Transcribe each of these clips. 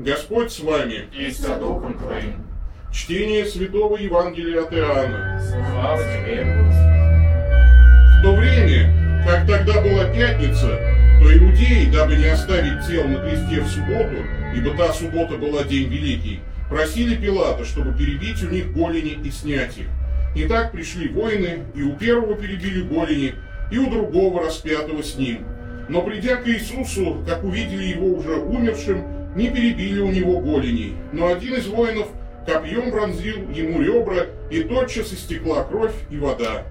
Господь с вами. и с Духом Твоим. Чтение Святого Евангелия от Иоанна. Слава Тебе, В то время, как тогда была пятница, то иудеи, дабы не оставить тел на кресте в субботу, ибо та суббота была день великий, просили Пилата, чтобы перебить у них голени и снять их. И так пришли воины, и у первого перебили голени, и у другого распятого с ним. Но придя к Иисусу, как увидели его уже умершим, не перебили у него голеней. Но один из воинов копьем пронзил ему ребра, и тотчас истекла кровь и вода.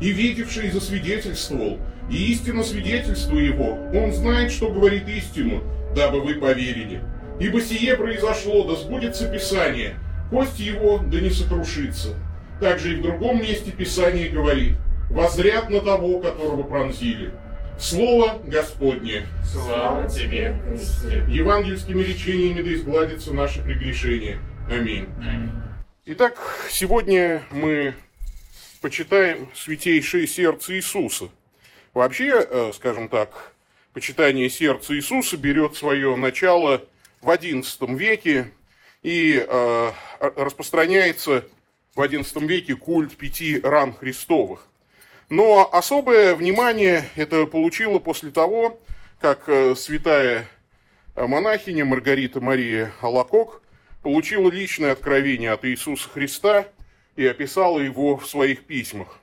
И видевший засвидетельствовал, и истинно свидетельство его, он знает, что говорит истину, дабы вы поверили. Ибо сие произошло, да сбудется Писание, кость его да не сокрушится. Также и в другом месте Писание говорит, возряд на того, которого пронзили. Слово Господне. Слава Тебе, Христе. Евангельскими речениями да изгладятся наши прегрешения. Аминь. Аминь. Итак, сегодня мы почитаем святейшее сердце Иисуса. Вообще, э, скажем так, почитание сердца Иисуса берет свое начало в XI веке и э, распространяется в XI веке культ пяти ран Христовых. Но особое внимание это получило после того, как э, святая монахиня Маргарита Мария Алакок получила личное откровение от Иисуса Христа и описала его в своих письмах.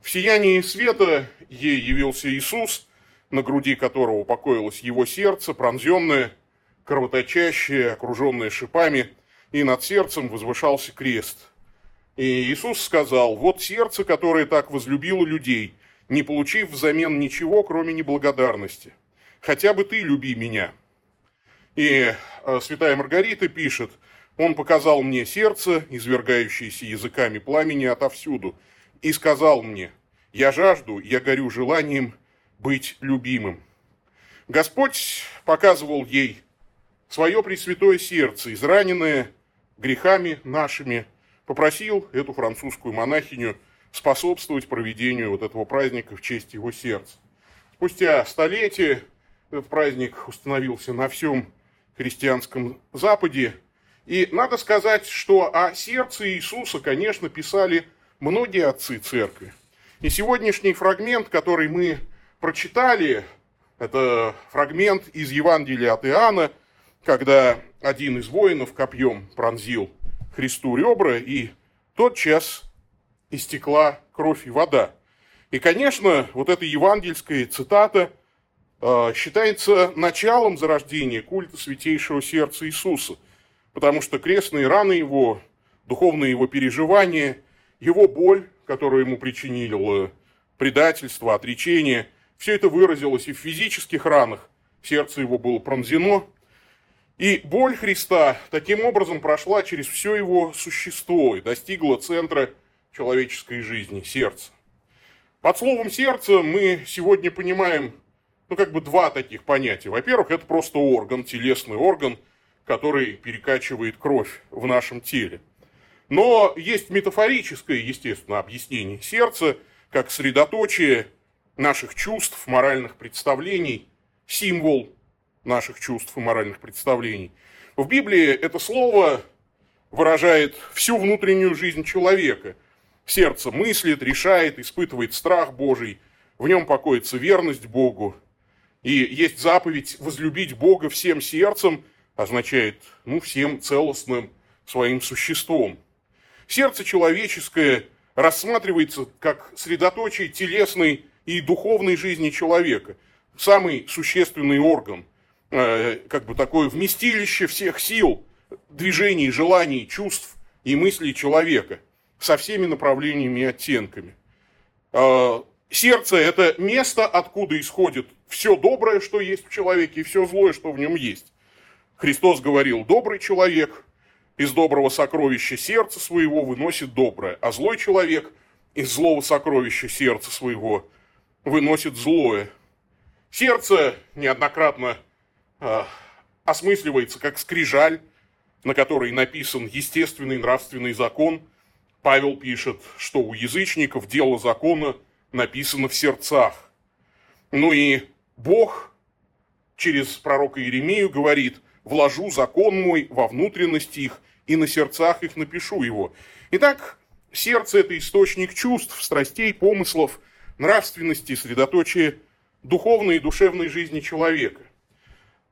В сиянии света ей явился Иисус, на груди которого покоилось его сердце, пронзенное, кровоточащее, окруженное шипами, и над сердцем возвышался крест. И Иисус сказал, вот сердце, которое так возлюбило людей, не получив взамен ничего, кроме неблагодарности. Хотя бы ты люби меня. И э, святая Маргарита пишет, он показал мне сердце, извергающееся языками пламени отовсюду, и сказал мне, я жажду, я горю желанием быть любимым. Господь показывал ей свое пресвятое сердце, израненное грехами нашими, попросил эту французскую монахиню способствовать проведению вот этого праздника в честь его сердца. Спустя столетия этот праздник установился на всем христианском Западе. И надо сказать, что о сердце Иисуса, конечно, писали многие отцы церкви. И сегодняшний фрагмент, который мы прочитали, это фрагмент из Евангелия от Иоанна, когда один из воинов копьем пронзил Христу ребра, и тотчас истекла кровь и вода. И, конечно, вот эта евангельская цитата э, считается началом зарождения культа Святейшего Сердца Иисуса, потому что крестные раны его, духовные его переживания, его боль, которую ему причинило предательство, отречение, все это выразилось и в физических ранах, сердце его было пронзено, и боль Христа таким образом прошла через все его существо и достигла центра человеческой жизни, сердца. Под словом сердце мы сегодня понимаем, ну, как бы два таких понятия. Во-первых, это просто орган, телесный орган, который перекачивает кровь в нашем теле. Но есть метафорическое, естественно, объяснение сердца как средоточие наших чувств, моральных представлений, символ наших чувств и моральных представлений. В Библии это слово выражает всю внутреннюю жизнь человека. Сердце мыслит, решает, испытывает страх Божий, в нем покоится верность Богу. И есть заповедь возлюбить Бога всем сердцем, означает, ну, всем целостным своим существом. Сердце человеческое рассматривается как средоточие телесной и духовной жизни человека, самый существенный орган – как бы такое вместилище всех сил, движений, желаний, чувств и мыслей человека со всеми направлениями и оттенками. Э, сердце – это место, откуда исходит все доброе, что есть в человеке, и все злое, что в нем есть. Христос говорил, добрый человек из доброго сокровища сердца своего выносит доброе, а злой человек из злого сокровища сердца своего выносит злое. Сердце неоднократно Э, осмысливается как скрижаль, на которой написан естественный нравственный закон. Павел пишет, что у язычников дело закона написано в сердцах. Ну и Бог через пророка Иеремию говорит, вложу закон мой во внутренности их, и на сердцах их напишу его. Итак, сердце – это источник чувств, страстей, помыслов, нравственности, средоточие духовной и душевной жизни человека.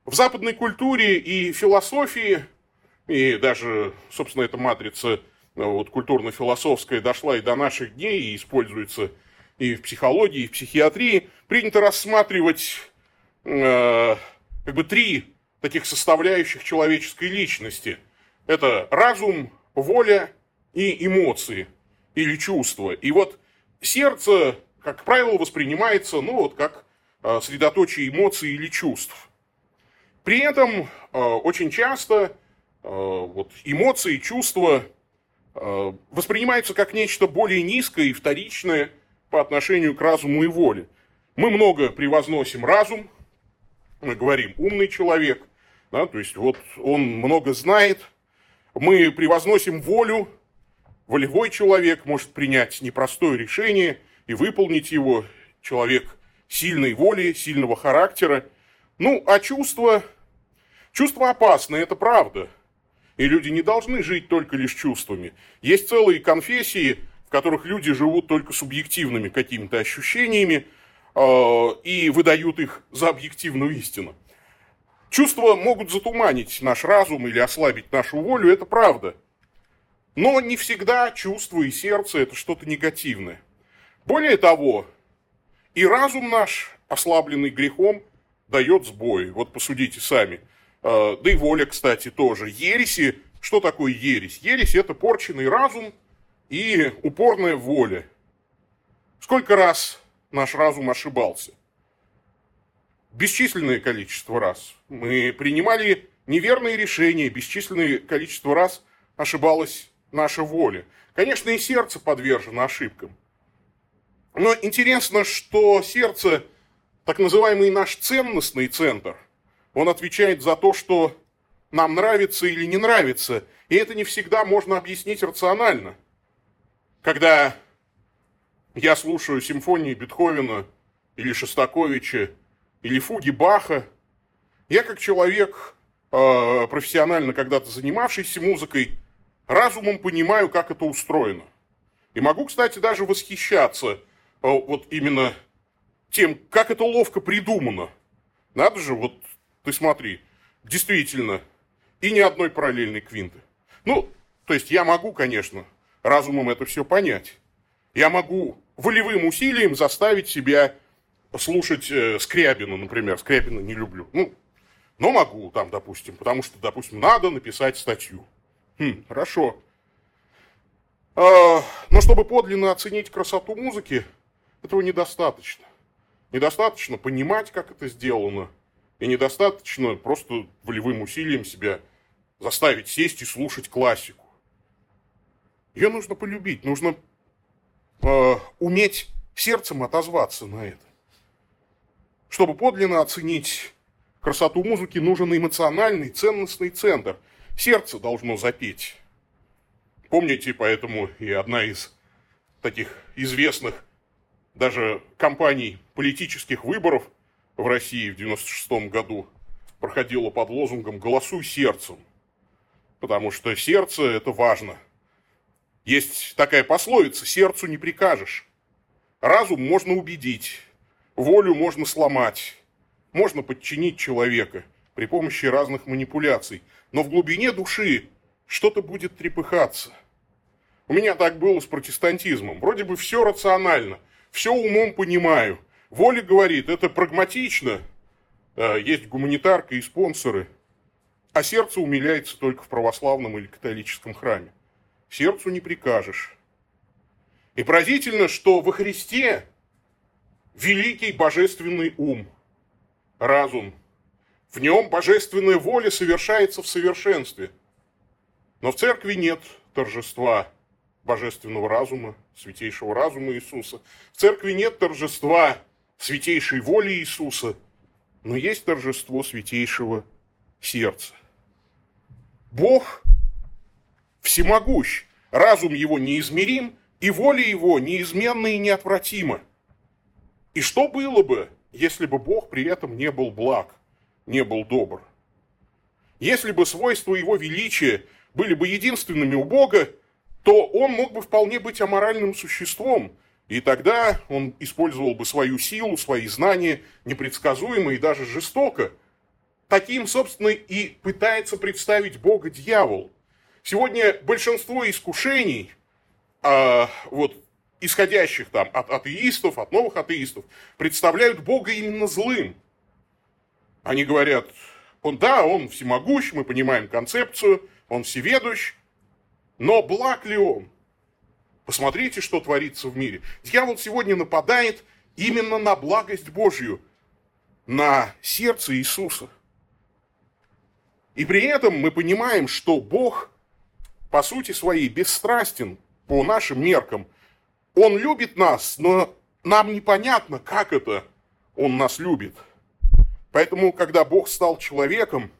В западной культуре и философии, и даже, собственно, эта матрица вот, культурно-философская дошла и до наших дней, и используется и в психологии, и в психиатрии, принято рассматривать э, как бы три таких составляющих человеческой личности. Это разум, воля и эмоции или чувства. И вот сердце, как правило, воспринимается, ну вот как э, средоточие эмоций или чувств. При этом э, очень часто э, вот, эмоции, чувства э, воспринимаются как нечто более низкое и вторичное по отношению к разуму и воле. Мы много превозносим разум, мы говорим умный человек, да, то есть вот он много знает, мы превозносим волю, волевой человек может принять непростое решение и выполнить его, человек сильной воли, сильного характера. Ну, а чувства, чувства опасны, это правда. И люди не должны жить только лишь чувствами. Есть целые конфессии, в которых люди живут только субъективными какими-то ощущениями э, и выдают их за объективную истину. Чувства могут затуманить наш разум или ослабить нашу волю, это правда. Но не всегда чувства и сердце это что-то негативное. Более того, и разум наш, ослабленный грехом, дает сбой. Вот посудите сами. А, да и воля, кстати, тоже. Ереси, что такое ересь? Ересь – это порченный разум и упорная воля. Сколько раз наш разум ошибался? бесчисленное количество раз. Мы принимали неверные решения, бесчисленное количество раз ошибалась наша воля. Конечно, и сердце подвержено ошибкам. Но интересно, что сердце, так называемый наш ценностный центр, он отвечает за то, что нам нравится или не нравится. И это не всегда можно объяснить рационально. Когда я слушаю симфонии Бетховена или Шостаковича, или фуги Баха. Я как человек, э, профессионально когда-то занимавшийся музыкой, разумом понимаю, как это устроено. И могу, кстати, даже восхищаться э, вот именно тем, как это ловко придумано. Надо же, вот ты смотри, действительно, и ни одной параллельной квинты. Ну, то есть я могу, конечно, разумом это все понять. Я могу волевым усилием заставить себя слушать э, Скрябина, например. Скрябина не люблю. Ну, но могу там, допустим, потому что, допустим, надо написать статью. Хм, хорошо. А, но чтобы подлинно оценить красоту музыки, этого недостаточно. Недостаточно понимать, как это сделано, и недостаточно просто волевым усилием себя заставить сесть и слушать классику. Ее нужно полюбить, нужно э, уметь сердцем отозваться на это. Чтобы подлинно оценить красоту музыки, нужен эмоциональный, ценностный центр. Сердце должно запеть. Помните, поэтому и одна из таких известных даже кампаний политических выборов в России в 96 году проходила под лозунгом «Голосуй сердцем», потому что сердце – это важно. Есть такая пословица «сердцу не прикажешь». Разум можно убедить, Волю можно сломать, можно подчинить человека при помощи разных манипуляций, но в глубине души что-то будет трепыхаться. У меня так было с протестантизмом. Вроде бы все рационально, все умом понимаю. Воля говорит, это прагматично, есть гуманитарка и спонсоры, а сердце умиляется только в православном или католическом храме. Сердцу не прикажешь. И поразительно, что во Христе великий божественный ум, разум. В нем божественная воля совершается в совершенстве. Но в церкви нет торжества божественного разума, святейшего разума Иисуса. В церкви нет торжества святейшей воли Иисуса, но есть торжество святейшего сердца. Бог всемогущ, разум его неизмерим, и воля его неизменна и неотвратима. И что было бы, если бы Бог при этом не был благ, не был добр? Если бы свойства его величия были бы единственными у Бога, то он мог бы вполне быть аморальным существом, и тогда он использовал бы свою силу, свои знания непредсказуемо и даже жестоко. Таким, собственно, и пытается представить Бога дьявол. Сегодня большинство искушений, э, вот, исходящих там от атеистов, от новых атеистов, представляют Бога именно злым. Они говорят, он, да, он всемогущ, мы понимаем концепцию, он всеведущ, но благ ли он? Посмотрите, что творится в мире. Дьявол сегодня нападает именно на благость Божью, на сердце Иисуса. И при этом мы понимаем, что Бог по сути своей бесстрастен по нашим меркам. Он любит нас, но нам непонятно, как это Он нас любит. Поэтому, когда Бог стал человеком,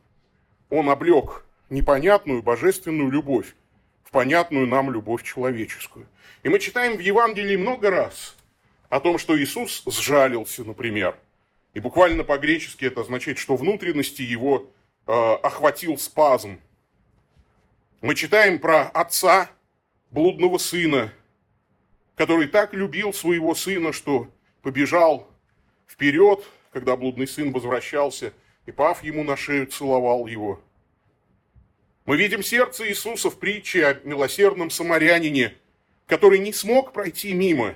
Он облег непонятную божественную любовь понятную нам любовь человеческую. И мы читаем в Евангелии много раз о том, что Иисус сжалился, например. И буквально по-гречески это означает, что внутренности его э, охватил спазм. Мы читаем про отца блудного сына, который так любил своего сына, что побежал вперед, когда блудный сын возвращался, и пав ему на шею, целовал его – мы видим сердце Иисуса в притче о милосердном самарянине, который не смог пройти мимо,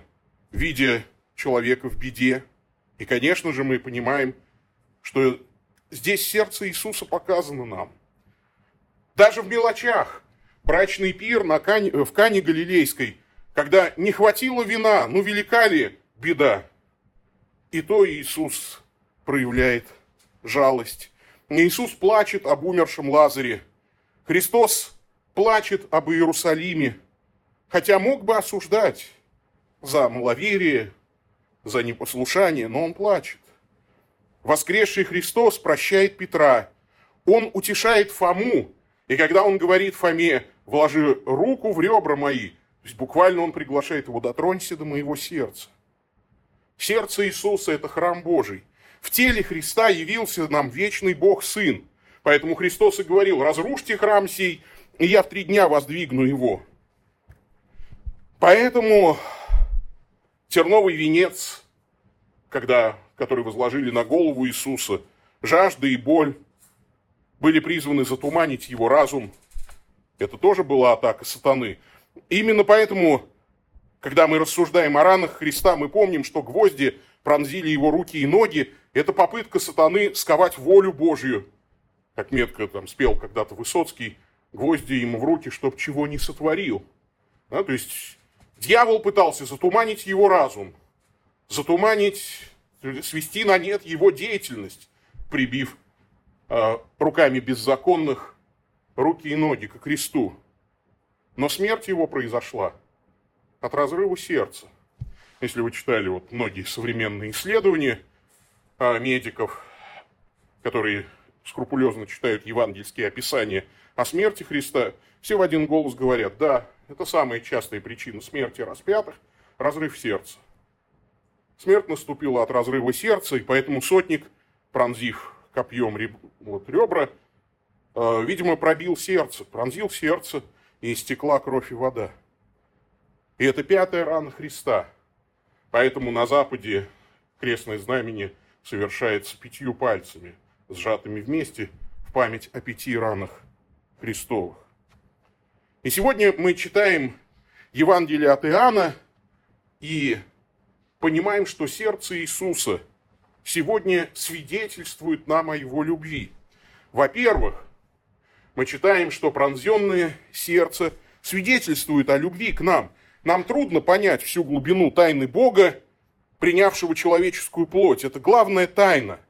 видя человека в беде. И, конечно же, мы понимаем, что здесь сердце Иисуса показано нам. Даже в мелочах. Брачный пир на Кане, в Кане Галилейской, когда не хватило вина, ну велика ли беда? И то Иисус проявляет жалость. Иисус плачет об умершем Лазаре – Христос плачет об Иерусалиме, хотя мог бы осуждать за маловерие, за непослушание, но он плачет. Воскресший Христос прощает Петра, он утешает Фому, и когда он говорит Фоме, вложи руку в ребра мои, то есть буквально он приглашает его, дотронься до моего сердца. Сердце Иисуса – это храм Божий. В теле Христа явился нам вечный Бог Сын – Поэтому Христос и говорил, разрушьте храм сей, и я в три дня воздвигну его. Поэтому терновый венец, когда, который возложили на голову Иисуса, жажда и боль были призваны затуманить его разум. Это тоже была атака сатаны. Именно поэтому, когда мы рассуждаем о ранах Христа, мы помним, что гвозди пронзили его руки и ноги. Это попытка сатаны сковать волю Божью – как метко там спел когда-то Высоцкий, гвозди ему в руки, чтоб чего не сотворил. Да, то есть дьявол пытался затуманить его разум, затуманить, свести на нет его деятельность, прибив э, руками беззаконных руки и ноги к кресту. Но смерть его произошла от разрыва сердца. Если вы читали вот многие современные исследования э, медиков, которые скрупулезно читают евангельские описания о смерти Христа, все в один голос говорят, да, это самая частая причина смерти распятых – разрыв сердца. Смерть наступила от разрыва сердца, и поэтому сотник, пронзив копьем ребра, э, видимо, пробил сердце, пронзил сердце, и истекла кровь и вода. И это пятая рана Христа. Поэтому на Западе крестное знамение совершается пятью пальцами – сжатыми вместе в память о пяти ранах Христовых. И сегодня мы читаем Евангелие от Иоанна и понимаем, что сердце Иисуса сегодня свидетельствует нам о Его любви. Во-первых, мы читаем, что пронзенное сердце свидетельствует о любви к нам. Нам трудно понять всю глубину тайны Бога, принявшего человеческую плоть. Это главная тайна –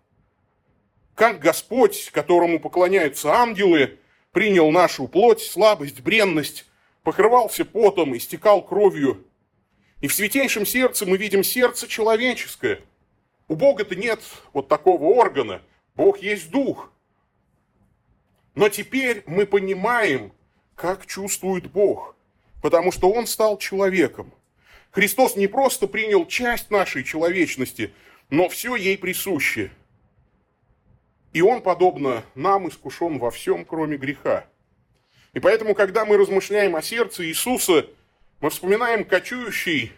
как Господь, которому поклоняются ангелы, принял нашу плоть, слабость, бренность, покрывался потом, истекал кровью. И в святейшем сердце мы видим сердце человеческое. У Бога-то нет вот такого органа. Бог есть дух. Но теперь мы понимаем, как чувствует Бог, потому что Он стал человеком. Христос не просто принял часть нашей человечности, но все ей присущее – И он, подобно нам, искушен во всем, кроме греха. И поэтому, когда мы размышляем о сердце Иисуса, мы вспоминаем кочующий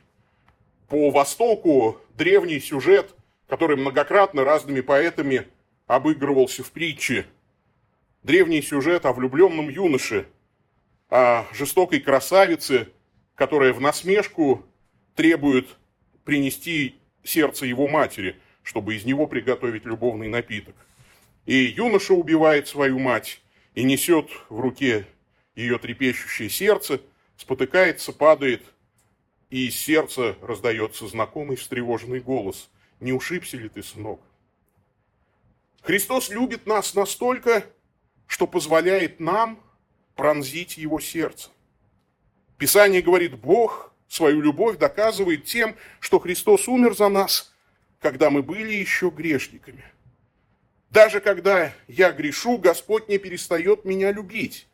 по Востоку древний сюжет, который многократно разными поэтами обыгрывался в притче. Древний сюжет о влюбленном юноше, о жестокой красавице, которая в насмешку требует принести сердце его матери, чтобы из него приготовить любовный напиток. И юноша убивает свою мать и несет в руке ее трепещущее сердце, спотыкается, падает, и из сердца раздается знакомый встревоженный голос. «Не ушибся ли ты, сынок?» Христос любит нас настолько, что позволяет нам пронзить его сердце. Писание говорит, Бог свою любовь доказывает тем, что Христос умер за нас, когда мы были еще грешниками. Даже когда я грешу, Господь не перестает меня любить.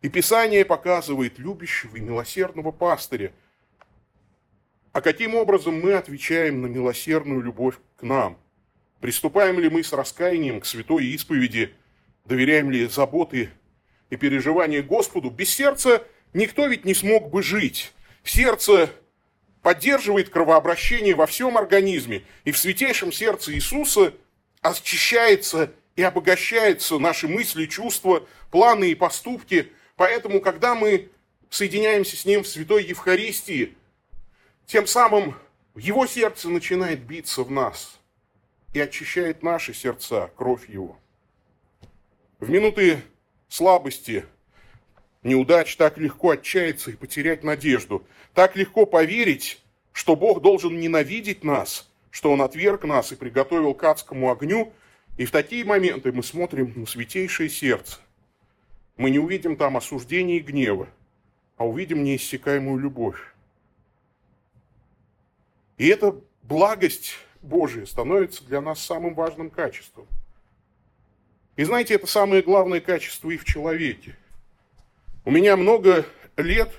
И Писание показывает любящего и милосердного пастыря. А каким образом мы отвечаем на милосердную любовь к нам? Приступаем ли мы с раскаянием к святой исповеди? Доверяем ли заботы и переживания Господу? Без сердца никто ведь не смог бы жить. Сердце поддерживает кровообращение во всем организме. И в святейшем сердце Иисуса очищается и обогащается наши мысли, чувства, планы и поступки – Поэтому, когда мы соединяемся с Ним в Святой Евхаристии, тем самым Его сердце начинает биться в нас и очищает наши сердца, кровь Его. В минуты слабости, неудач так легко отчаяться и потерять надежду. Так легко поверить, что Бог должен ненавидеть нас, что Он отверг нас и приготовил к адскому огню. И в такие моменты мы смотрим на святейшее сердце – мы не увидим там осуждения и гнева, а увидим неиссякаемую любовь. И эта благость Божия становится для нас самым важным качеством. И знаете, это самое главное качество и в человеке. У меня много лет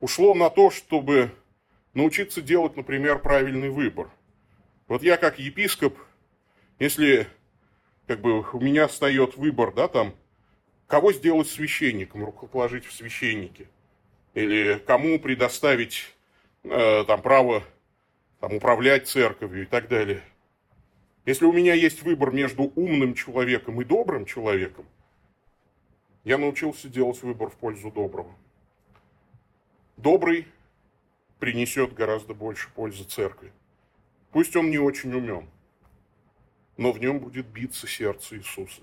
ушло на то, чтобы научиться делать, например, правильный выбор. Вот я как епископ, если как бы у меня встает выбор, да, там, Кого сделать священником, рукоположить в священнике? Или кому предоставить э, там, право там, управлять церковью и так далее? Если у меня есть выбор между умным человеком и добрым человеком, я научился делать выбор в пользу доброго. Добрый принесет гораздо больше пользы церкви. Пусть он не очень умен, но в нем будет биться сердце Иисуса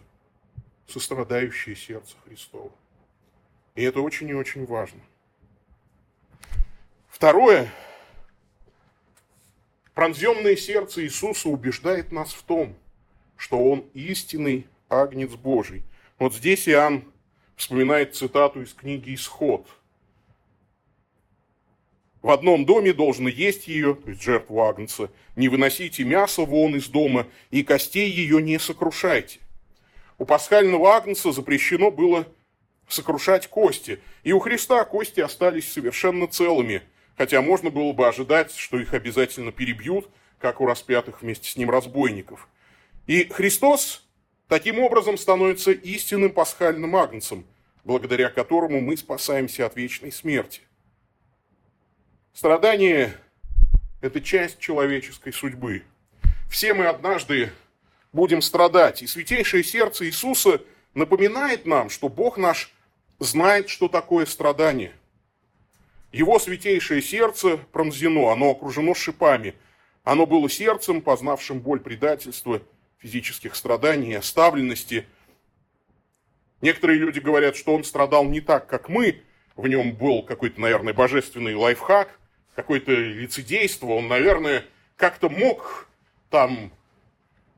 сострадающее сердце Христово. И это очень и очень важно. Второе. Пронзенное сердце Иисуса убеждает нас в том, что Он истинный агнец Божий. Вот здесь Иоанн вспоминает цитату из книги «Исход». В одном доме должно есть ее, то есть жертву агнца, не выносите мясо вон из дома, и костей ее не сокрушайте. У пасхального агнца запрещено было сокрушать кости, и у Христа кости остались совершенно целыми, хотя можно было бы ожидать, что их обязательно перебьют, как у распятых вместе с ним разбойников. И Христос таким образом становится истинным пасхальным агнцем, благодаря которому мы спасаемся от вечной смерти. Страдание – это часть человеческой судьбы. Все мы однажды будем страдать. И святейшее сердце Иисуса напоминает нам, что Бог наш знает, что такое страдание. Его святейшее сердце пронзено, оно окружено шипами. Оно было сердцем, познавшим боль предательства, физических страданий, оставленности. Некоторые люди говорят, что он страдал не так, как мы. В нем был какой-то, наверное, божественный лайфхак, какое-то лицедейство. Он, наверное, как-то мог там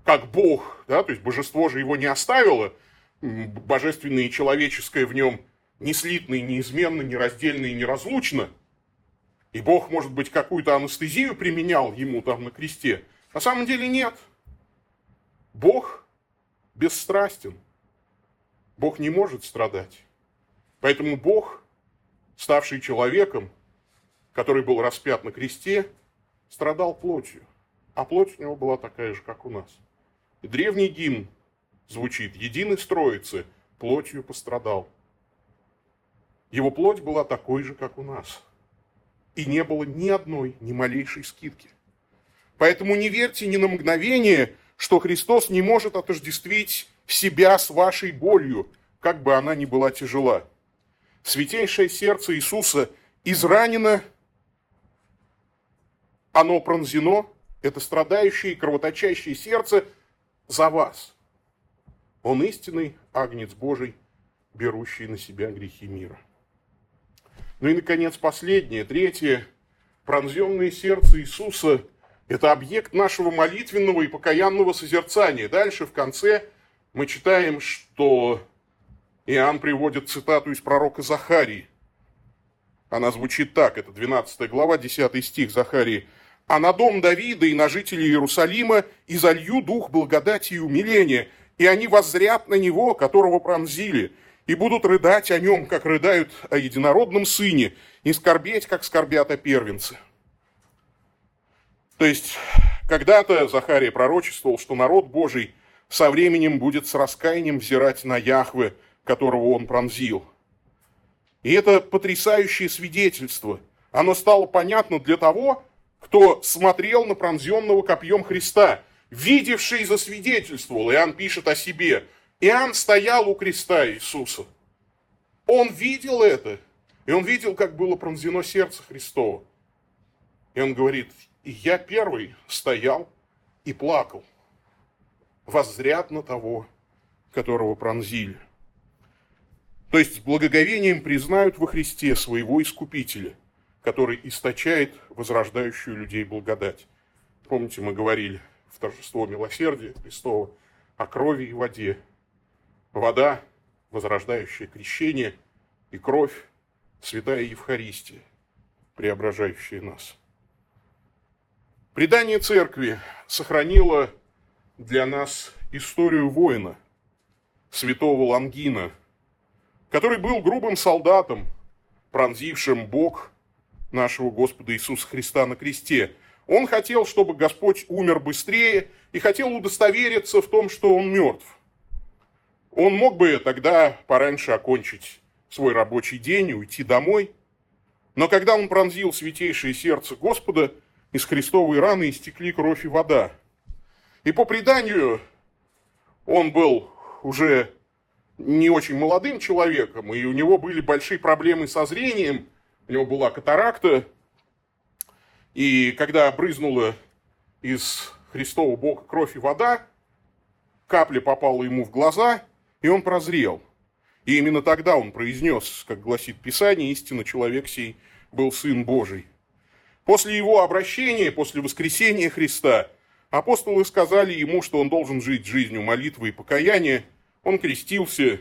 как Бог, да, то есть божество же его не оставило, божественное и человеческое в нем не слитно, неизменно, нераздельно и неразлучно. И Бог, может быть, какую-то анестезию применял ему там на кресте. На самом деле нет. Бог бесстрастен. Бог не может страдать. Поэтому Бог, ставший человеком, который был распят на кресте, страдал плотью. А плоть у него была такая же, как у нас. И древний гимн звучит «Единый строицы плотью пострадал». Его плоть была такой же, как у нас. И не было ни одной, ни малейшей скидки. Поэтому не верьте ни на мгновение, что Христос не может отождествить себя с вашей болью, как бы она ни была тяжела. Святейшее сердце Иисуса изранено, оно пронзено, это страдающее и кровоточащее сердце за вас. Он истинный агнец Божий, берущий на себя грехи мира. Ну и, наконец, последнее, третье. Пронзенное сердце Иисуса – это объект нашего молитвенного и покаянного созерцания. Дальше, в конце, мы читаем, что Иоанн приводит цитату из пророка Захарии. Она звучит так, это 12 глава, 10 стих Захарии. «А на дом Давида и на жителей Иерусалима изолью дух благодати и умиления, и они воззрят на него, которого пронзили, и будут рыдать о нем, как рыдают о единородном сыне, и скорбеть, как скорбят о первенце». То есть, когда-то Захария пророчествовал, что народ Божий со временем будет с раскаянием взирать на Яхве, которого он пронзил. И это потрясающее свидетельство. Оно стало понятно для того, кто смотрел на пронзенного копьем Христа, видевший засвидетельствовал. Иоанн пишет о себе. Иоанн стоял у креста Иисуса. Он видел это. И он видел, как было пронзено сердце Христово. И он говорит, и я первый стоял и плакал, воззрят на того, которого пронзили. То есть благоговением признают во Христе своего Искупителя, который источает возрождающую людей благодать. Помните, мы говорили в торжество милосердия Христова о крови и воде. Вода, возрождающая крещение, и кровь, святая Евхаристия, преображающая нас. Предание церкви сохранило для нас историю воина, святого Лангина – который был грубым солдатом, пронзившим Бог нашего Господа Иисуса Христа на кресте. Он хотел, чтобы Господь умер быстрее и хотел удостовериться в том, что он мертв. Он мог бы тогда пораньше окончить свой рабочий день и уйти домой. Но когда он пронзил святейшее сердце Господа, из христовой раны истекли кровь и вода. И по преданию он был уже не очень молодым человеком, и у него были большие проблемы со зрением, у него была катаракта, и когда брызнула из Христова Бога кровь и вода, капля попала ему в глаза, и он прозрел. И именно тогда он произнес, как гласит Писание, истинно человек сей был Сын Божий. После его обращения, после воскресения Христа, апостолы сказали ему, что он должен жить жизнью молитвы и покаяния, он крестился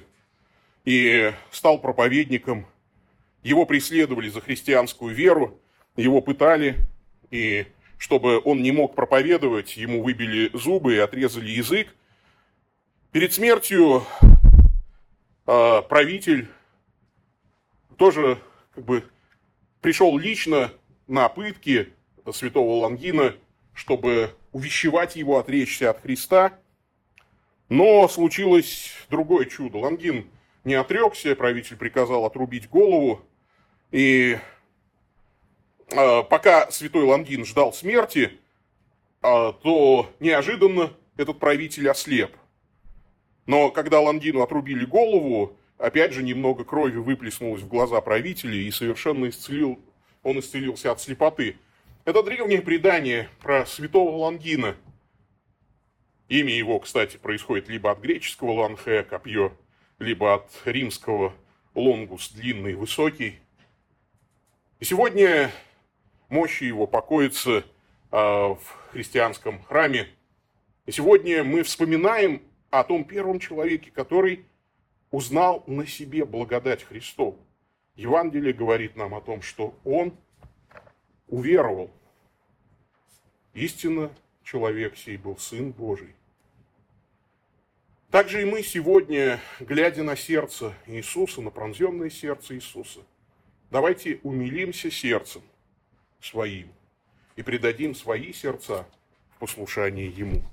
и стал проповедником. Его преследовали за христианскую веру, его пытали, и чтобы он не мог проповедовать, ему выбили зубы и отрезали язык. Перед смертью э, правитель тоже как бы пришел лично на пытки святого Лангина, чтобы увещевать его отречься от Христа – но случилось другое чудо. Лангин не отрекся, правитель приказал отрубить голову. И э, пока святой Лангин ждал смерти, э, то неожиданно этот правитель ослеп. Но когда Лангину отрубили голову, опять же немного крови выплеснулось в глаза правителя и совершенно исцелил, он исцелился от слепоты. Это древнее предание про святого Лангина – Имя его, кстати, происходит либо от греческого ланхе, копье, либо от римского лонгус, длинный, высокий. И сегодня мощи его покоятся в христианском храме. И сегодня мы вспоминаем о том первом человеке, который узнал на себе благодать Христову. Евангелие говорит нам о том, что он уверовал. Истинно человек сей был Сын Божий. Также и мы сегодня, глядя на сердце Иисуса, на пронзенное сердце Иисуса, давайте умилимся сердцем своим и предадим свои сердца в послушание Ему.